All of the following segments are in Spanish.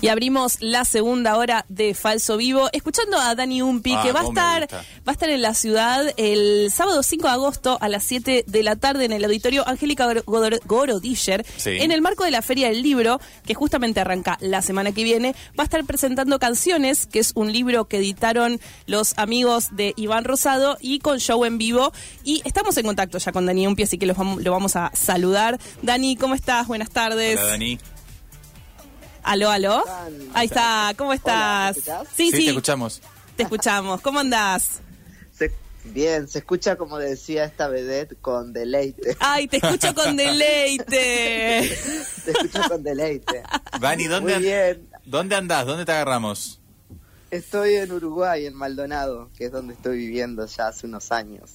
Y abrimos la segunda hora de Falso Vivo, escuchando a Dani Umpi, Ah, que va a estar, va a estar en la ciudad el sábado 5 de agosto a las 7 de la tarde en el auditorio Angélica Gor- Godor- Gorodischer, Sí. en el marco de la Feria del Libro, que justamente arranca la semana que viene, va a estar presentando Canciones, que es un libro que editaron los amigos de Iván Rosado y con show en vivo. Y estamos en contacto ya con Dani Umpi, así que los vamos- lo vamos a saludar. Dani, ¿cómo estás? Buenas tardes. Hola, Dani. Aló, aló. Ahí está, ¿cómo estás? Sí, sí, te escuchamos. te escuchamos. ¿Cómo andás? Se- bien, se escucha como decía esta vedette con deleite. Ay, te escucho con deleite. Se escucha con deleite. Dani, ¿dónde, Muy bien. ¿dónde andás? ¿Dónde te agarramos? Estoy en Uruguay, en Maldonado, que es donde estoy viviendo ya hace unos años.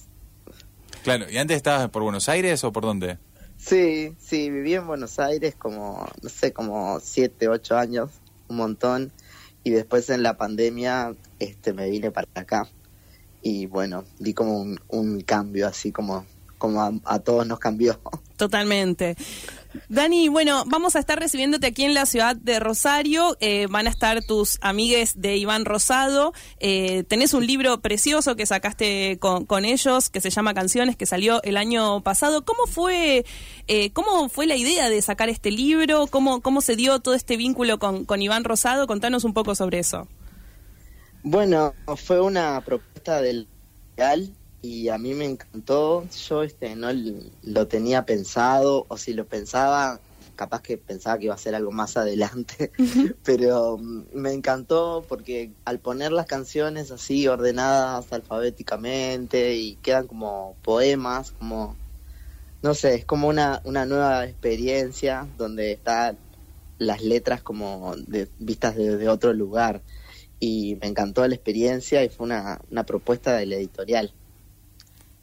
Claro, ¿y antes estabas por Buenos Aires o por dónde? Sí, sí, viví en Buenos Aires como, no sé, como siete, ocho años, un montón. Y después en la pandemia este, me vine para acá. Y bueno, di como un, un cambio, así como, como a, a todos nos cambió. Totalmente. Dani, bueno, vamos a estar recibiéndote aquí en la ciudad de Rosario. Eh, van a estar tus amigues de Iván Rosado. Eh, tenés un libro precioso que sacaste con, ellos, que se llama Canciones, que salió el año pasado. ¿Cómo fue, eh, cómo fue la idea de sacar este libro? ¿Cómo, cómo se dio todo este vínculo con, con Iván Rosado? Contanos un poco sobre eso. Bueno, fue una propuesta del y a mí me encantó. Yo este no lo tenía pensado o si lo pensaba, capaz que pensaba que iba a ser algo más adelante, pero mm, me encantó porque al poner las canciones así ordenadas alfabéticamente y quedan como poemas, como no sé, es como una una nueva experiencia donde están las letras como de, vistas desde otro lugar y me encantó la experiencia y fue una, una propuesta del editorial.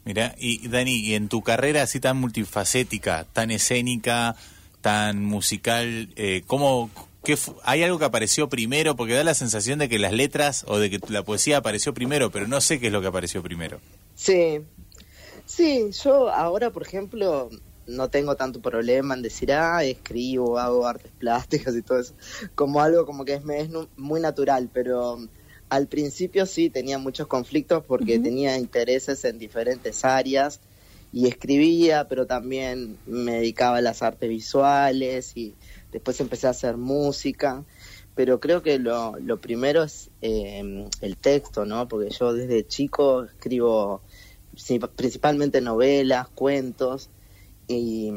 Mira, y Dani, y en tu carrera así tan multifacética, tan escénica, tan musical, eh, ¿cómo, qué ¿hay algo que apareció primero? Porque da la sensación de que las letras o de que la poesía apareció primero, pero no sé qué es lo que apareció primero. Sí, sí, yo ahora, por ejemplo, no tengo tanto problema en decir, ah, escribo, hago artes plásticas y todo eso, como algo como que es, me es muy natural, pero al principio sí tenía muchos conflictos porque tenía intereses en diferentes áreas y escribía, pero también me dedicaba a las artes visuales y después empecé a hacer música. Pero creo que lo, lo primero es eh, el texto, ¿no? Porque yo desde chico escribo principalmente novelas, cuentos, y,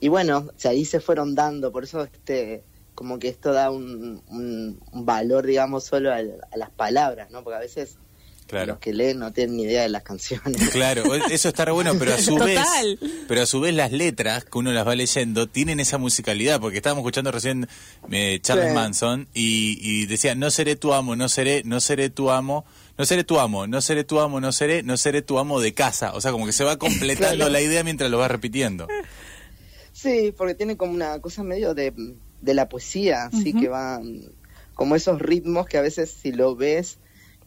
y bueno, o sea, ahí se fueron dando, por eso este como que esto da un, un- un valor, digamos, solo a, las palabras, ¿no? Porque a veces Claro. los que leen no tienen ni idea de las canciones. Claro, eso está re bueno, pero a su Total. vez, pero a su vez las letras que uno las va leyendo tienen esa musicalidad, porque estábamos escuchando recién eh, Charles Sí. Manson y, y decía no seré tu amo, no seré, no seré tu amo, no seré tu amo, no seré tu amo, no seré, no seré tu amo de casa, o sea como que se va completando Claro. la idea mientras lo va repitiendo. Sí, porque tiene como una cosa medio de, de la poesía, así que van como esos ritmos que a veces si lo ves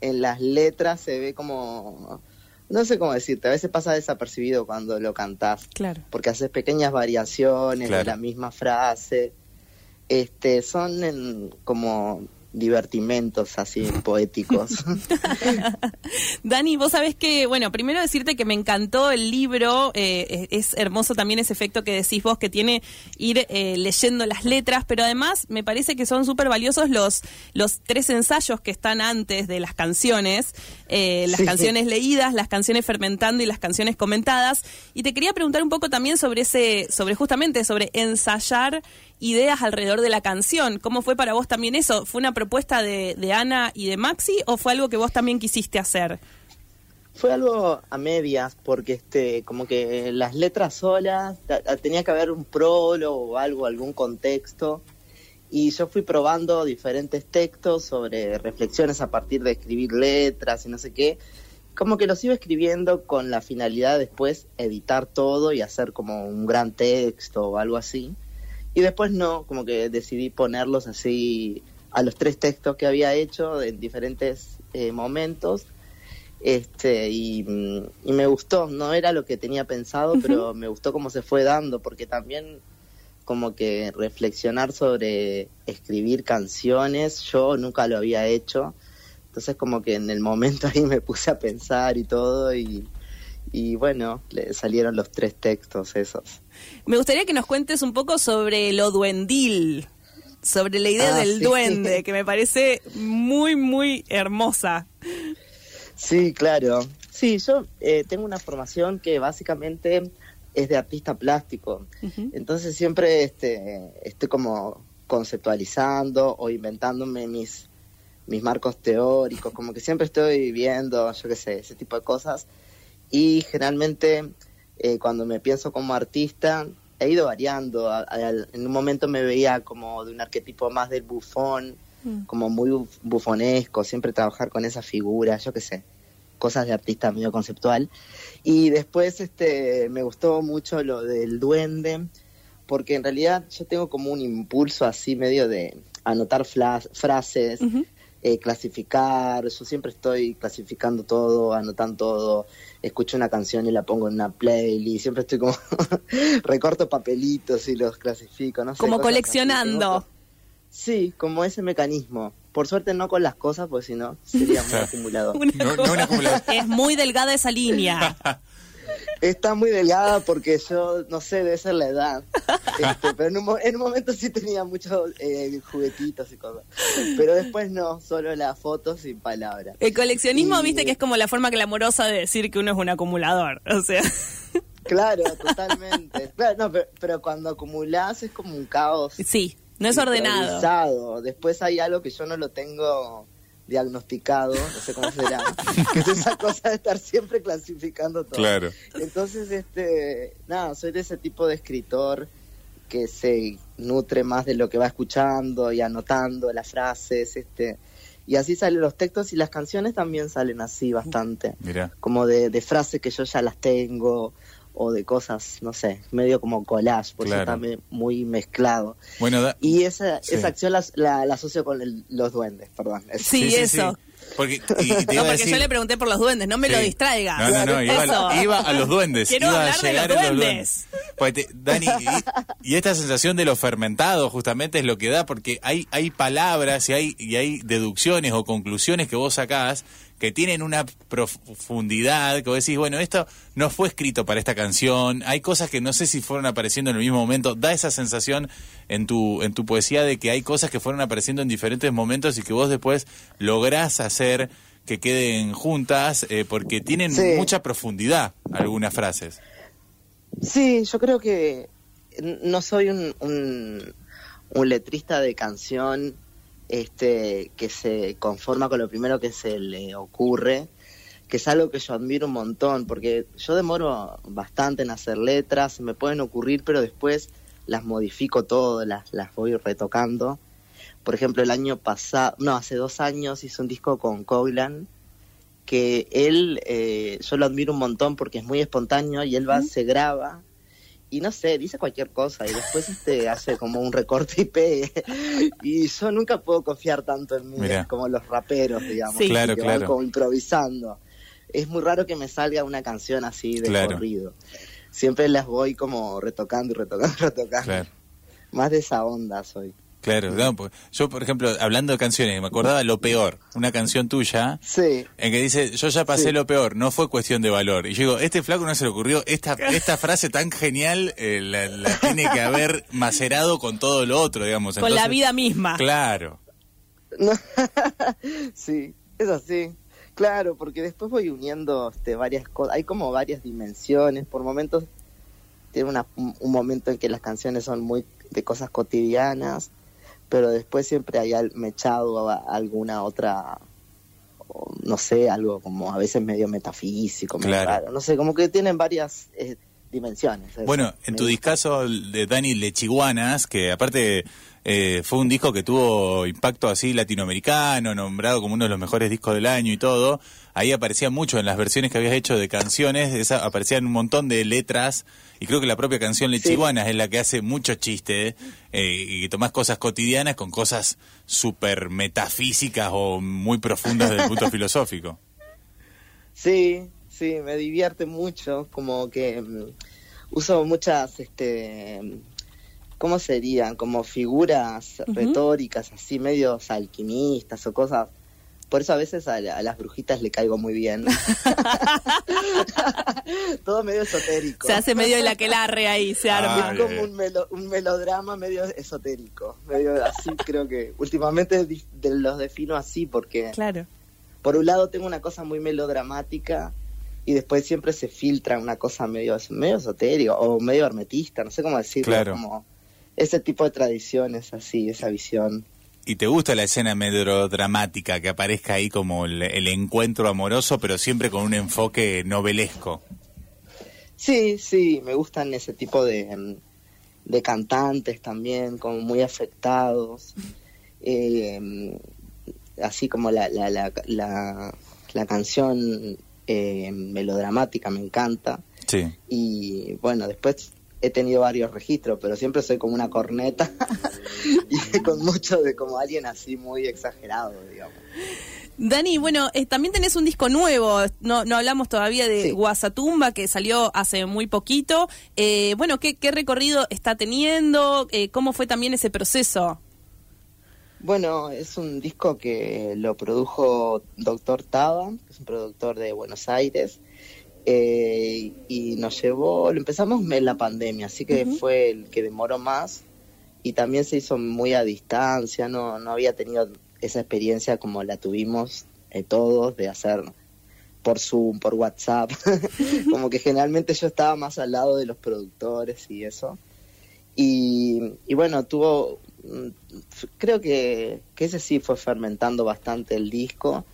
en las letras se ve como, no sé cómo decirte, a veces pasa desapercibido cuando lo cantás, Claro. porque haces pequeñas variaciones Claro. de la misma frase, este, son en- como divertimentos así poéticos. Dani, vos sabés que, bueno, primero decirte que me encantó el libro, eh, es, es hermoso también ese efecto que decís vos que tiene ir eh, leyendo las letras, pero además me parece que son súper valiosos los, los tres ensayos que están antes de las canciones, eh, las Sí. canciones leídas, las canciones fermentando y las canciones comentadas. Y te quería preguntar un poco también sobre ese, sobre justamente, sobre ensayar ideas alrededor de la canción. ¿Cómo fue para vos también eso? ¿Fue una propuesta de, Ana y de Maxi o fue algo que vos también quisiste hacer? Fue algo a medias, porque este, como que las letras solas, tenía que haber un prólogo o algo, algún contexto, y yo fui probando diferentes textos sobre reflexiones a partir de escribir letras y no sé qué, como que los iba escribiendo con la finalidad de después editar todo y hacer como un gran texto o algo así, y después no, como que decidí ponerlos así a los tres textos que había hecho en diferentes eh, momentos, este y, mm, y me gustó no era lo que tenía pensado pero me gustó cómo se fue dando porque también como que reflexionar sobre escribir canciones, yo nunca lo había hecho, entonces como que en el momento ahí me puse a pensar y todo y, y bueno, le salieron los tres textos esos. Me gustaría que nos cuentes un poco sobre lo duendil, sobre la idea Ah, del sí. duende, que me parece muy, muy hermosa. Sí, claro. Sí, yo eh, tengo una formación que básicamente es de artista plástico. Entonces siempre este, estoy como conceptualizando o inventándome mis, mis marcos teóricos, como que siempre estoy viendo, yo qué sé, ese tipo de cosas. Y generalmente eh, cuando me pienso como artista, he ido variando. A- a- en un momento me veía como de un arquetipo más del bufón, Mm. como muy buf- bufonesco, siempre trabajar con esa figura, yo qué sé, cosas de artista medio conceptual. Y después este me gustó mucho lo del duende, porque en realidad yo tengo como un impulso así medio de anotar frases. Eh, clasificar, yo siempre estoy clasificando todo, anotando todo, escucho una canción y la pongo en una playlist, siempre estoy como recorto papelitos y los clasifico, no sé. Como así. coleccionando. Sí, como ese mecanismo. Por suerte no con las cosas, porque si no sería muy acumulador. Una No- no un acumulador. Es muy delgada esa línea. Está muy delgada porque yo, no sé, debe ser la edad. Este, pero en un, en un momento sí tenía muchos eh, juguetitos y cosas. Pero después no, solo las fotos y palabras. El coleccionismo, Y- viste que es como la forma glamorosa de decir que uno es un acumulador. O sea, Claro, totalmente. Claro, no, pero, pero cuando acumulás es como un caos. sí, no es ordenado. Después hay algo que yo no lo tengo diagnosticado, no sé cómo será, que es esa cosa de estar siempre clasificando todo. Claro. Entonces, este, nada, soy de ese tipo de escritor que se nutre más de lo que va escuchando y anotando las frases, este, y así salen los textos y las canciones también salen así bastante, Mira. como de, de frases que yo ya las tengo o de cosas, no sé, medio como collage, por eso también muy mezclado. Bueno, da- Y esa, Sí. esa acción la, la, la asocio con el- los duendes, perdón. Sí, eso. Porque, y- y te No, iba a porque decir- yo le pregunté por los duendes, no me lo Sí. distraigas. No, no, no, iba, iba a los duendes. Quiero iba hablar a de llegar los a los duendes. duendes. Porque, te- Dani, y, y esta sensación de lo fermentado justamente es lo que da, porque hay, hay palabras y hay, y hay deducciones o conclusiones que vos sacás que tienen una profundidad, que vos decís, bueno, esto no fue escrito para esta canción, hay cosas que no sé si fueron apareciendo en el mismo momento, da esa sensación en tu, en tu poesía de que hay cosas que fueron apareciendo en diferentes momentos y que vos después lográs hacer que queden juntas eh, porque tienen Sí. mucha profundidad algunas frases. Sí, yo creo que no soy un, un, un letrista de canción este que se conforma con lo primero que se le ocurre, que es algo que yo admiro un montón, porque yo demoro bastante en hacer letras, me pueden ocurrir, pero después las modifico todo, las, las voy retocando. Por ejemplo, el año pasado, no, hace dos años hice un disco con Coglan, que él, eh, yo lo admiro un montón porque es muy espontáneo y él va, se graba y no sé, dice cualquier cosa y después este hace como un recorte y pegue. Y yo nunca puedo confiar tanto en mí Mirá. como los raperos, digamos, Sí. Claro, que van claro. como improvisando. Es muy raro que me salga una canción así de Claro. corrido. Siempre las voy como retocando y retocando y retocando. Claro. Más de esa onda soy. Claro, no, pues, yo por ejemplo, hablando de canciones, me acordaba Lo Peor, una canción tuya, Sí. en que dice, yo ya pasé Sí. lo peor, no fue cuestión de valor. Y yo digo, este flaco no se le ocurrió, esta, esta frase tan genial eh, la, la tiene que haber macerado con todo lo otro, digamos. Con la vida misma. Claro, No, sí, es así. Claro, porque después voy uniendo este, varias cosas. Hay como varias dimensiones. Por momentos tiene una- un, un momento en que las canciones son muy de cosas cotidianas, pero después siempre hay al, mechado a alguna otra, o no sé, algo como a veces medio metafísico, medio Claro. raro. No sé, como que tienen varias eh, dimensiones. Bueno, en tu discazo de Dani Lechiguanas, que aparte eh, fue un disco que tuvo impacto así latinoamericano, nombrado como uno de los mejores discos del año y todo, ahí aparecía mucho en las versiones que habías hecho de canciones, esa, aparecían un montón de letras, y creo que la propia canción Lechiguanas es la que hace mucho chiste, eh, y que tomás cosas cotidianas con cosas súper metafísicas o muy profundas desde el punto filosófico. Sí, sí, me divierte mucho, como que mm, uso muchas, este, ¿cómo serían? Como figuras retóricas, así medios alquimistas o cosas. Por eso a veces a, las brujitas le caigo muy bien. Todo medio esotérico. Se hace medio de la que larre ahí, se arma. es como un, un, melodrama medio esotérico. Medio así, creo que últimamente los defino así porque... Claro. Por un lado tengo una cosa muy melodramática y después siempre se filtra una cosa medio, medio esotérica o medio hermetista, no sé cómo decirlo, como ese tipo de tradiciones así, esa visión. ¿Y te gusta la escena medio dramática, que aparezca ahí como el, encuentro amoroso, pero siempre con un enfoque novelesco? Sí, sí, me gustan ese tipo de, de cantantes también, como muy afectados. Eh, así como la, la, la, la, la canción eh, melodramática me encanta. Sí. Y bueno, después he tenido varios registros, pero siempre soy como una corneta y con mucho de como alguien así muy exagerado, digamos. Dani, bueno, eh, también tenés un disco nuevo, no, no hablamos todavía de Guasatumba, que salió hace muy poquito. Eh, bueno, ¿qué, ¿qué, recorrido está teniendo? Eh, ¿Cómo fue también ese proceso? Bueno, es un disco que lo produjo Doctor Taba, que es un productor de Buenos Aires, eh, y nos llevó, lo empezamos en la pandemia, así que fue el que demoró más. Y también se hizo muy a distancia, no, no había tenido esa experiencia como la tuvimos eh, todos de hacer por Zoom, por WhatsApp, como que generalmente yo estaba más al lado de los productores y eso. Y, y bueno, tuvo, mm, creo que, que ese sí fue fermentando bastante el disco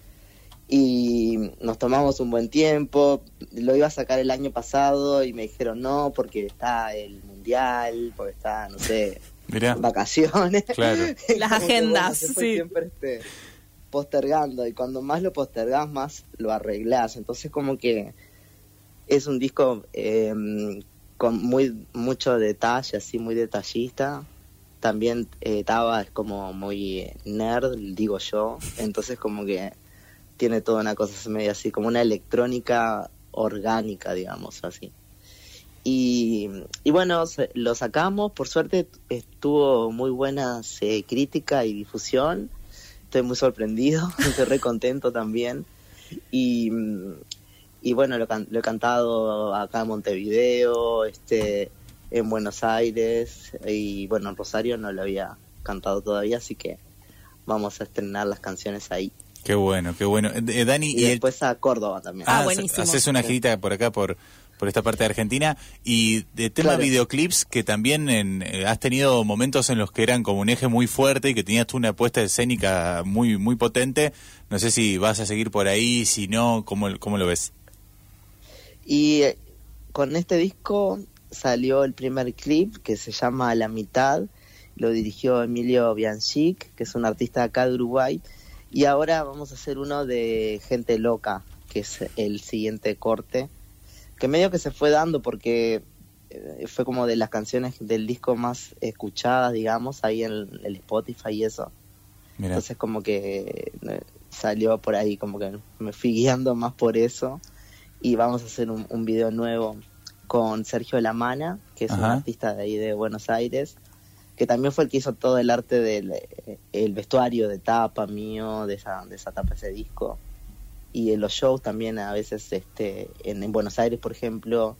y nos tomamos un buen tiempo. Lo iba a sacar el año pasado y me dijeron no porque está el mundial, porque está, no sé, vacaciones. Las agendas, Siempre este, postergando y cuando más lo postergas más lo arreglas. Entonces como que es un disco em, con muy mucho detalle, así muy detallista. También eh, Taba es como muy nerd, digo yo. Entonces como que tiene toda una cosa medio así, como una electrónica orgánica, digamos así. Y, y bueno, lo sacamos, por suerte estuvo muy buena eh, crítica y difusión, estoy muy sorprendido, estoy re contento también. Y, y bueno, lo, lo, he cantado acá en Montevideo, este, en Buenos Aires y bueno, en Rosario no lo había cantado todavía, así que vamos a estrenar las canciones ahí. Qué bueno, qué bueno. Eh, eh, Dani, y, después a Córdoba también. Ah, ah buenísimo. Haces una girita por acá, por, por esta parte de Argentina. Y de tema videoclips, que también en, eh, has tenido momentos en los que eran como un eje muy fuerte y que tenías tú una apuesta escénica muy, muy potente. No sé si vas a seguir por ahí, si no, ¿cómo, cómo lo ves? Y con este disco salió el primer clip que se llama La mitad. Lo dirigió Emilio Bianchic, que es un artista acá de Uruguay y ahora vamos a hacer uno de Gente Loca, que es el siguiente corte, que medio que se fue dando porque eh, fue como de las canciones del disco más escuchadas, digamos, ahí en el Spotify y eso. Entonces como que eh, salió por ahí, como que me fui guiando más por eso. Y vamos a hacer un, un video nuevo con Sergio Lamana, que es un artista de ahí de Buenos Aires que también fue el que hizo todo el arte del el vestuario de tapa mío, de esa, de esa tapa, ese disco. Y en los shows también a veces este en, Buenos Aires, por ejemplo,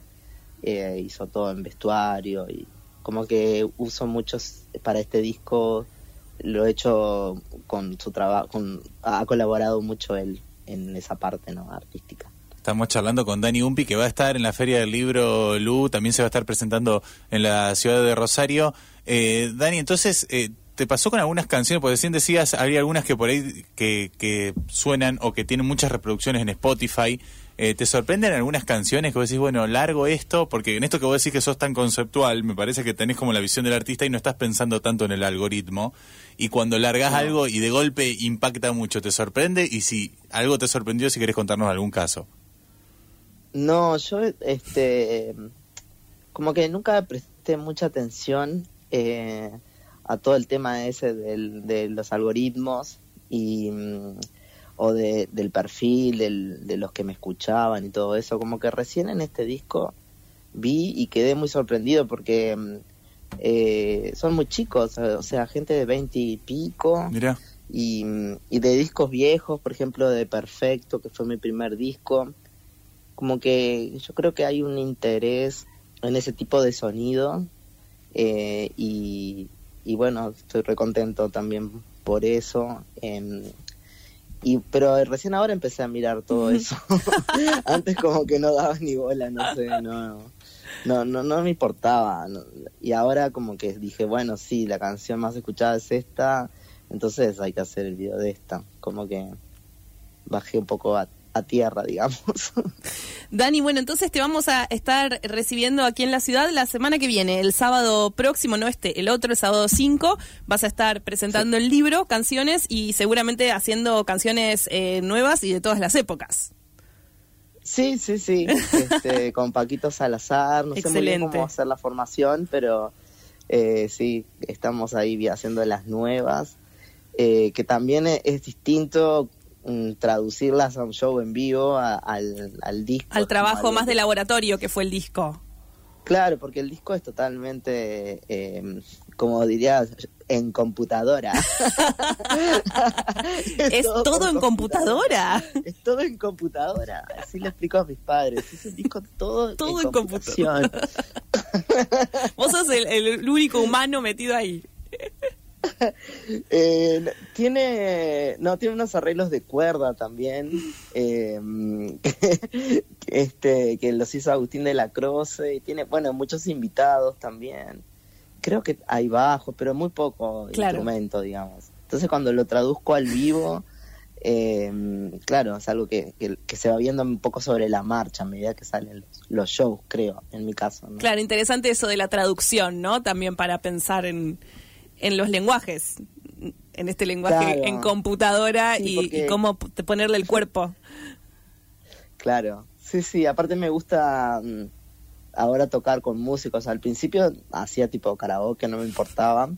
eh, hizo todo en vestuario y como que uso muchos para este disco, lo he hecho con su trabajo, ha colaborado mucho él en esa parte no artística. Estamos charlando con Dani Umpi, que va a estar en la Feria del Libro Lu, también se va a estar presentando en la ciudad de Rosario. Eh, Dani, entonces, eh, ¿te pasó con algunas canciones? Porque recién decías, hay algunas que por ahí que, que suenan o que tienen muchas reproducciones en Spotify. Eh, ¿Te sorprenden algunas canciones que vos decís, bueno, largo esto? Porque en esto que vos decís que sos tan conceptual, me parece que tenés como la visión del artista y no estás pensando tanto en el algoritmo. Y cuando largas algo y de golpe impacta mucho, ¿te sorprende? Y si algo te sorprendió, si querés contarnos algún caso. No, yo, este, como que nunca presté mucha atención eh, a todo el tema ese del, de los algoritmos y mm, o de, del perfil de los que me escuchaban y todo eso. Como que recién en este disco vi y quedé muy sorprendido porque mm, eh, son muy chicos, o sea, gente de 20 y pico. Y, y de discos viejos, por ejemplo, de Perfecto, que fue mi primer disco. Como que yo creo que hay un interés en ese tipo de sonido eh, y, y bueno, estoy recontento también por eso. em, y pero recién ahora empecé a mirar todo eso. Antes como que no daba ni bola, no sé, no no no no me importaba. no- y ahora como que dije, bueno, sí, la canción más escuchada es esta, entonces hay que hacer el video de esta. Como que bajé un poco a, a tierra, digamos. Dani, bueno, entonces te vamos a estar recibiendo aquí en la ciudad la semana que viene, el sábado próximo, no este, el otro, el sábado 5, vas a estar presentando el libro, canciones y seguramente haciendo canciones eh, nuevas y de todas las épocas. Sí, sí, sí. Este, con Paquito Salazar. No sé muy bien cómo hacer la formación, pero eh, sí, estamos ahí haciendo las nuevas. eh, que también e- es, distinto mm, traducirlas a un show en vivo, a- al, al disco. Al trabajo más de laboratorio que fue el disco. Claro, porque el disco es totalmente, eh, como diría, en computadora. Es todo en computadora. Es todo en computadora. Así le explico a mis padres. Es un disco todo, Todo en en computación. Vos sos el, el único humano metido ahí. Eh, tiene, no, tiene unos arreglos de cuerda también, eh, que, este, que los hizo Agustín de la Croce, y tiene, bueno, muchos invitados también. Creo que hay bajo, pero muy poco Claro. instrumento, digamos. Entonces cuando lo traduzco al vivo, eh, claro, es algo que, que, que se va viendo un poco sobre la marcha a medida que salen los, los shows, creo, en mi caso. ¿no? Claro, interesante eso de la traducción, ¿no? También para pensar en, en los lenguajes, en este lenguaje Claro. en computadora Sí, y, porque- y cómo ponerle el cuerpo. Claro, sí, sí, aparte me gusta mm, ahora tocar con músicos. Al principio hacía tipo karaoke, no me importaba,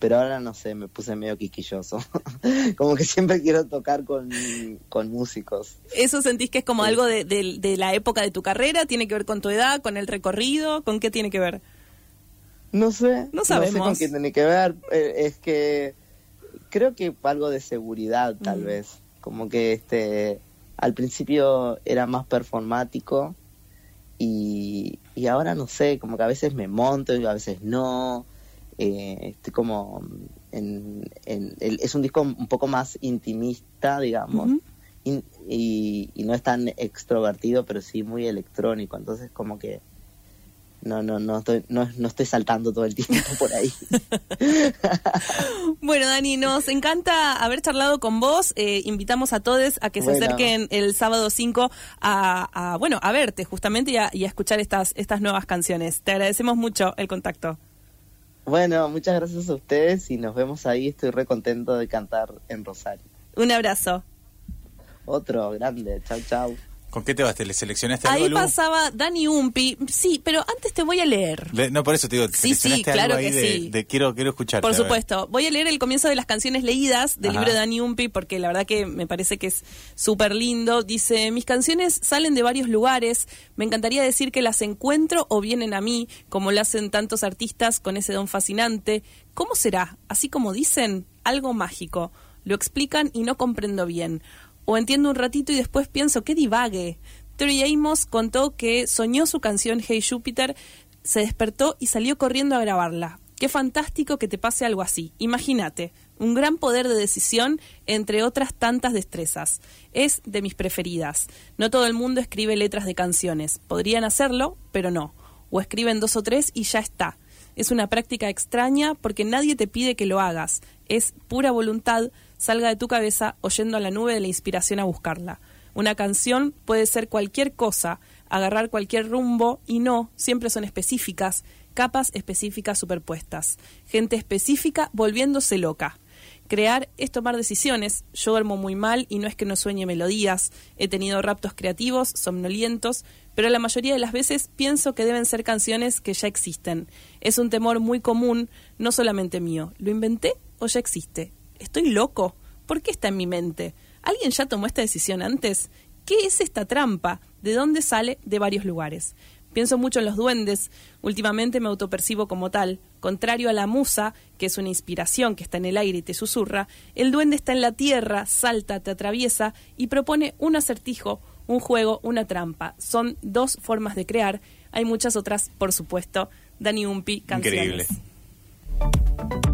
pero ahora no sé, me puse medio quisquilloso. como que siempre quiero tocar con, con músicos. ¿Eso sentís que es como Sí. algo de, de- de la época de tu carrera? ¿Tiene que ver con tu edad, con el recorrido? ¿Con qué tiene que ver? No sé, No sé sabemos. con qué tiene que ver. eh, es que creo que algo de seguridad, tal Mm. vez. Como que este al principio era más performático y, y ahora no sé, como que a veces me monto y a veces no. Eh, estoy como en, en- el- es un disco un poco más intimista, digamos. In- y, y no es tan extrovertido, pero sí muy electrónico. Entonces como que no, no, no estoy, no, no estoy saltando todo el tiempo por ahí. Bueno, Dani, nos encanta haber charlado con vos. Eh, invitamos a todos a que se acerquen el sábado 5 a, a, bueno, a verte justamente y a, y a escuchar estas, estas nuevas canciones. Te agradecemos mucho el contacto. Bueno, muchas gracias a ustedes y nos vemos ahí. Estoy re contento de cantar en Rosario. Un abrazo. Otro grande. Chau, chau. ¿Con qué te vas? ¿Te le seleccionaste Ahí algo, Lu? pasaba Dani Umpi. Sí, pero antes te voy a leer. Le- No, por eso te digo, ¿te Sí, sí, claro algo ahí que de, sí. de quiero, quiero escucharte? Por supuesto. Voy a leer el comienzo de las canciones leídas del Ajá. libro de Dani Umpi porque la verdad que me parece que es súper lindo. Dice, mis canciones salen de varios lugares. Me encantaría decir que las encuentro o vienen a mí, como lo hacen tantos artistas con ese don fascinante. ¿Cómo será? Así como dicen, algo mágico. Lo explican y no comprendo bien. O entiendo un ratito y después pienso, qué divague. Tori Amos contó que soñó su canción Hey Júpiter, se despertó y salió corriendo a grabarla. Qué fantástico que te pase algo así. Imagínate, un gran poder de decisión entre otras tantas destrezas. Es de mis preferidas. No todo el mundo escribe letras de canciones. Podrían hacerlo, pero no. O escriben dos o tres y ya está. Es una práctica extraña porque nadie te pide que lo hagas. Es pura voluntad, salga de tu cabeza oyendo a la nube de la inspiración a buscarla. Una canción puede ser cualquier cosa, agarrar cualquier rumbo y no, siempre son específicas, capas específicas superpuestas, gente específica volviéndose loca. Crear es tomar decisiones, yo duermo muy mal y no es que no sueñe melodías, he tenido raptos creativos, somnolientos, pero la mayoría de las veces pienso que deben ser canciones que ya existen. Es un temor muy común, no solamente mío. ¿Lo inventé o ya existe? ¿Estoy loco? ¿Por qué está en mi mente? ¿Alguien ya tomó esta decisión antes? ¿Qué es esta trampa? ¿De dónde sale? De varios lugares. Pienso mucho en los duendes. Últimamente me autopercibo como tal. Contrario a la musa, que es una inspiración que está en el aire y te susurra, el duende está en la tierra, salta, te atraviesa y propone un acertijo, un juego, una trampa. Son dos formas de crear. Hay muchas otras, por supuesto. Dani Umpi, canciones. Increíble.